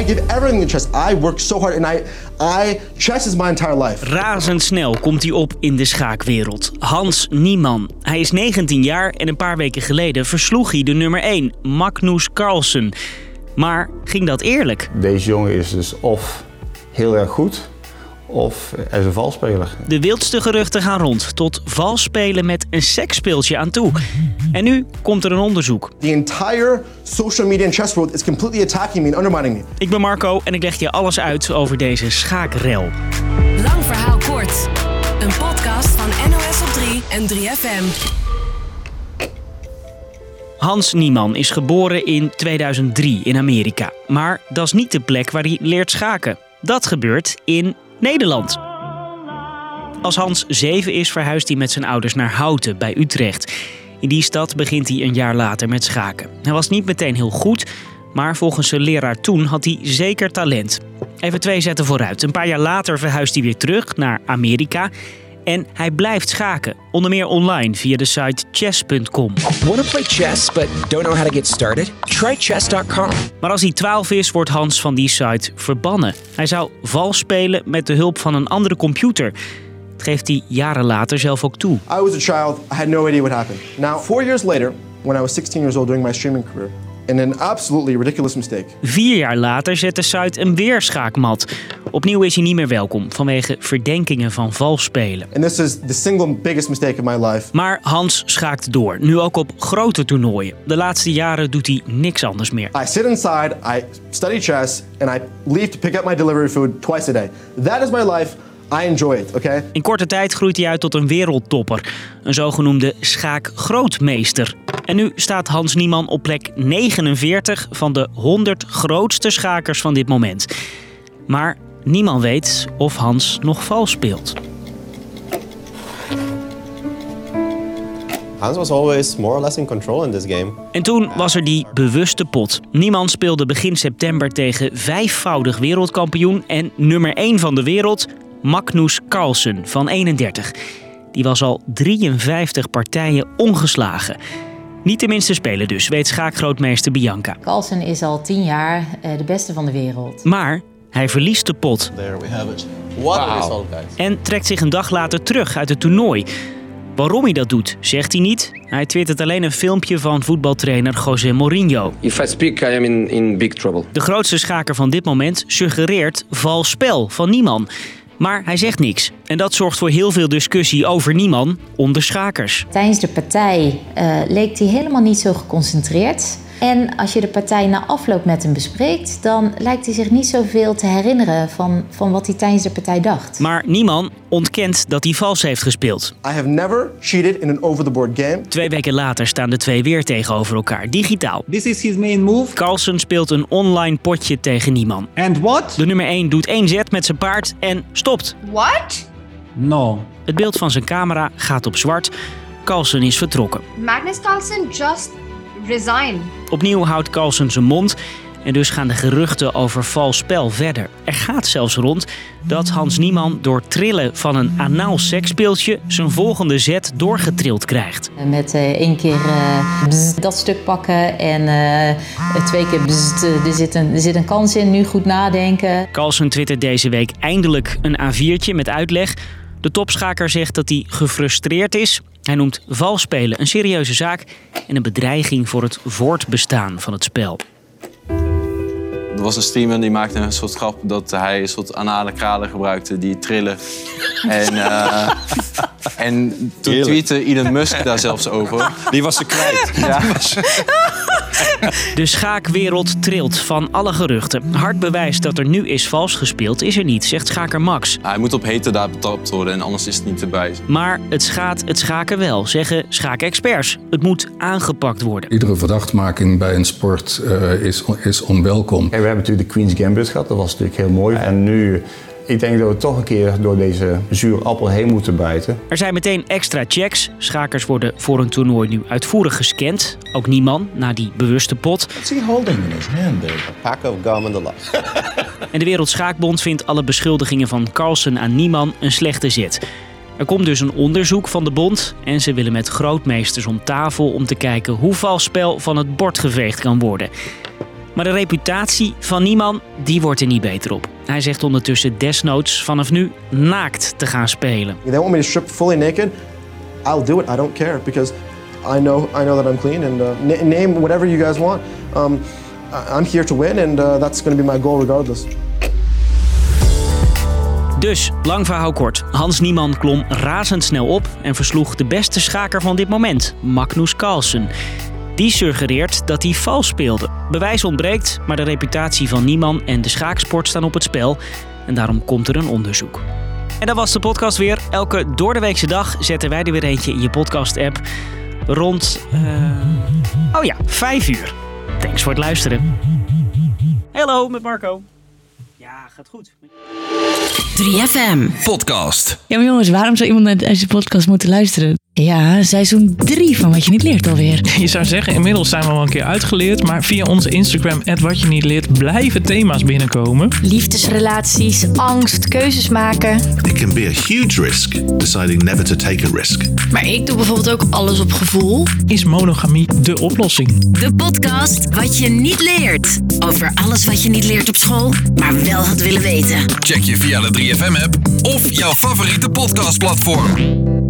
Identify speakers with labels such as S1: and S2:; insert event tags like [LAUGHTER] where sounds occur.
S1: I give everything to chess. I work so hard and I, I chess is my entire life.
S2: Razendsnel komt hij op in de schaakwereld. Hans Niemann. Hij is 19 jaar en een paar weken geleden versloeg hij de nummer 1, Magnus Carlsen. Maar ging dat eerlijk?
S3: Deze jongen is dus of heel erg goed of is een valspeler.
S2: De wildste geruchten gaan rond, tot valspelen met een seksspeeltje aan toe. En nu komt er een onderzoek.
S1: The entire social media and chess world is completely attacking me and undermining me.
S2: Ik ben Marco en ik leg je alles uit over deze schaakrel.
S4: Lang verhaal kort. Een podcast van NOS op 3 en 3FM.
S2: Hans Niemann is geboren in 2003 in Amerika. Maar dat is niet de plek waar hij leert schaken. Dat gebeurt in Nederland. Als Hans 7 is, verhuist hij met zijn ouders naar Houten bij Utrecht. In die stad begint hij een jaar later met schaken. Hij was niet meteen heel goed, maar volgens zijn leraar toen had hij zeker talent. Even twee zetten vooruit. Een paar jaar later verhuist hij weer terug naar Amerika. En hij blijft schaken, onder meer online via de site chess.com.
S5: Want to play chess but don't know how to get started? Try chess.com.
S2: Maar als hij 12 is, wordt Hans van die site verbannen. Hij zou vals spelen met de hulp van een andere computer. Dat geeft hij jaren later zelf ook toe.
S1: I was a child, I had no idea what happened. Now, four years later, when I was 16 years old doing my streaming career, in an absolutely ridiculous mistake.
S2: Vier jaar later zet de site een weerschaakmat. Opnieuw is hij niet meer welkom vanwege verdenkingen van vals spelen.
S1: And this is the single biggest mistake of my life.
S2: Maar Hans schaakt door, nu ook op grote toernooien. De laatste jaren doet hij niks anders meer.
S1: I sit inside, I study chess, and I leave to pick up my delivery food twice a day. That is my life. I enjoy it, okay?
S2: In korte tijd groeit hij uit tot een wereldtopper, een zogenoemde schaakgrootmeester. En nu staat Hans Niemann op plek 49 van de 100 grootste schakers van dit moment. Maar niemand weet of Hans nog vals speelt.
S6: Hans was always more or less in control in this game.
S2: En toen was er die bewuste pot. Niemand speelde begin september tegen vijfvoudig wereldkampioen en nummer 1 van de wereld, Magnus Carlsen van 31. Die was al 53 partijen ongeslagen. Niet de minste speler dus, weet schaakgrootmeester Bianca.
S7: Carlsen is al tien jaar eh, de beste van de wereld.
S2: Maar hij verliest de pot
S6: There we have it. What a result, guys.
S2: en trekt zich een dag later terug uit het toernooi. Waarom hij dat doet, zegt hij niet. Hij twittert alleen een filmpje van voetbaltrainer José Mourinho.
S8: If I speak, I am in, in big trouble.
S2: De grootste schaker van dit moment suggereert vals spel van Niemann. Maar hij zegt niks. En dat zorgt voor heel veel discussie over Niemann onder schakers.
S7: Tijdens de partij eh, leek hij helemaal niet zo geconcentreerd. En als je de partij na afloop met hem bespreekt, dan lijkt hij zich niet zoveel te herinneren van, van wat hij tijdens de partij dacht.
S2: Maar Niemann ontkent dat hij vals heeft gespeeld.
S1: I have never cheated in an over-the-board game.
S2: Twee weken later staan de twee weer tegenover elkaar, digitaal.
S9: This is his main move.
S2: Carlsen speelt een online potje tegen Niemann.
S9: And what?
S2: De nummer 1 doet één zet met zijn paard en stopt.
S10: What?
S9: No.
S2: Het beeld van zijn camera gaat op zwart. Carlsen is vertrokken.
S10: Magnus Carlsen just resigned.
S2: Opnieuw houdt Carlsen zijn mond. En dus gaan de geruchten over vals spel verder. Er gaat zelfs rond dat Hans Niemann door trillen van een anaal seksspeeltje zijn volgende zet doorgetrild krijgt.
S7: Met eh, één keer eh, bzz, dat stuk pakken en eh, twee keer bzz, er, zit een, er zit een kans in, nu goed nadenken.
S2: Carlsen twittert deze week eindelijk een A4'tje met uitleg. De topschaker zegt dat hij gefrustreerd is. Hij noemt valspelen een serieuze zaak en een bedreiging voor het voortbestaan van het spel.
S11: Er was een streamer die maakte een soort grap dat hij een soort anale kralen gebruikte die trillen. En, eh, [LAUGHS] en toen
S3: Heerlijk.
S11: tweette Elon Musk daar zelfs over.
S3: Die was ze kwijt.
S11: Ja.
S2: De schaakwereld trilt van alle geruchten. Hard bewijs dat er nu is vals gespeeld is er niet, zegt schaker Max.
S11: Hij moet op hete daad betrapt worden en anders is het niet te bewijzen.
S2: Maar het schaadt het schaken wel, zeggen schaakexperts. Het moet aangepakt worden.
S12: Iedere verdachtmaking bij een sport eh, is, is onwelkom.
S3: Kijk, we hebben natuurlijk de Queen's Gambit gehad, dat was natuurlijk heel mooi. En nu, ik denk dat we toch een keer door deze zure appel heen moeten bijten.
S2: Er zijn meteen extra checks. Schakers worden voor een toernooi nu uitvoerig gescand. Ook Nieman, na die bewuste pot.
S6: What's he holding in his hand there? A pack of gum and the like.
S2: En de [LAUGHS] Wereldschaakbond vindt alle beschuldigingen van Carlsen aan Nieman een slechte zet. Er komt dus een onderzoek van de bond en ze willen met grootmeesters om tafel om te kijken hoe vals spel van het bord geveegd kan worden. Maar de reputatie van Nieman, die wordt er niet beter op. Hij zegt ondertussen desnoods vanaf nu naakt te gaan spelen.
S1: They want me to strip fully naked. I'll do it. I don't care because I know I know that I'm clean and uh, na- name whatever you guys want. Um, I'm here to win and uh, that's going to be my goal regardless.
S2: Dus, lang verhaal kort. Hans Niemann klom razendsnel op en versloeg de beste schaker van dit moment, Magnus Carlsen. Die suggereert dat hij vals speelde. Bewijs ontbreekt, maar de reputatie van Niemann en de schaaksport staan op het spel. En daarom komt er een onderzoek. En dat was de podcast weer. Elke doordeweekse dag zetten wij er weer eentje in je podcast-app. Rond, eh, oh ja, 5 uur. Thanks voor het luisteren. Hallo, met Marco. Ja, gaat goed.
S4: 3FM.
S13: Podcast.
S14: Ja, maar jongens, waarom zou iemand naar deze podcast moeten luisteren? Ja, seizoen 3 van Wat Je Niet Leert alweer. [LAUGHS]
S15: Je zou zeggen, inmiddels zijn we al een keer uitgeleerd, maar via onze Instagram, wat je niet leert, blijven thema's binnenkomen.
S16: Liefdesrelaties, angst, keuzes maken.
S17: It can be a huge risk deciding never to take a risk.
S16: Maar ik doe bijvoorbeeld ook alles op gevoel.
S15: Is monogamie de oplossing?
S4: De podcast Wat je niet leert. Over alles wat je niet leert op school, maar wel had willen weten.
S13: Check je via de 3FM app of jouw favoriete podcastplatform.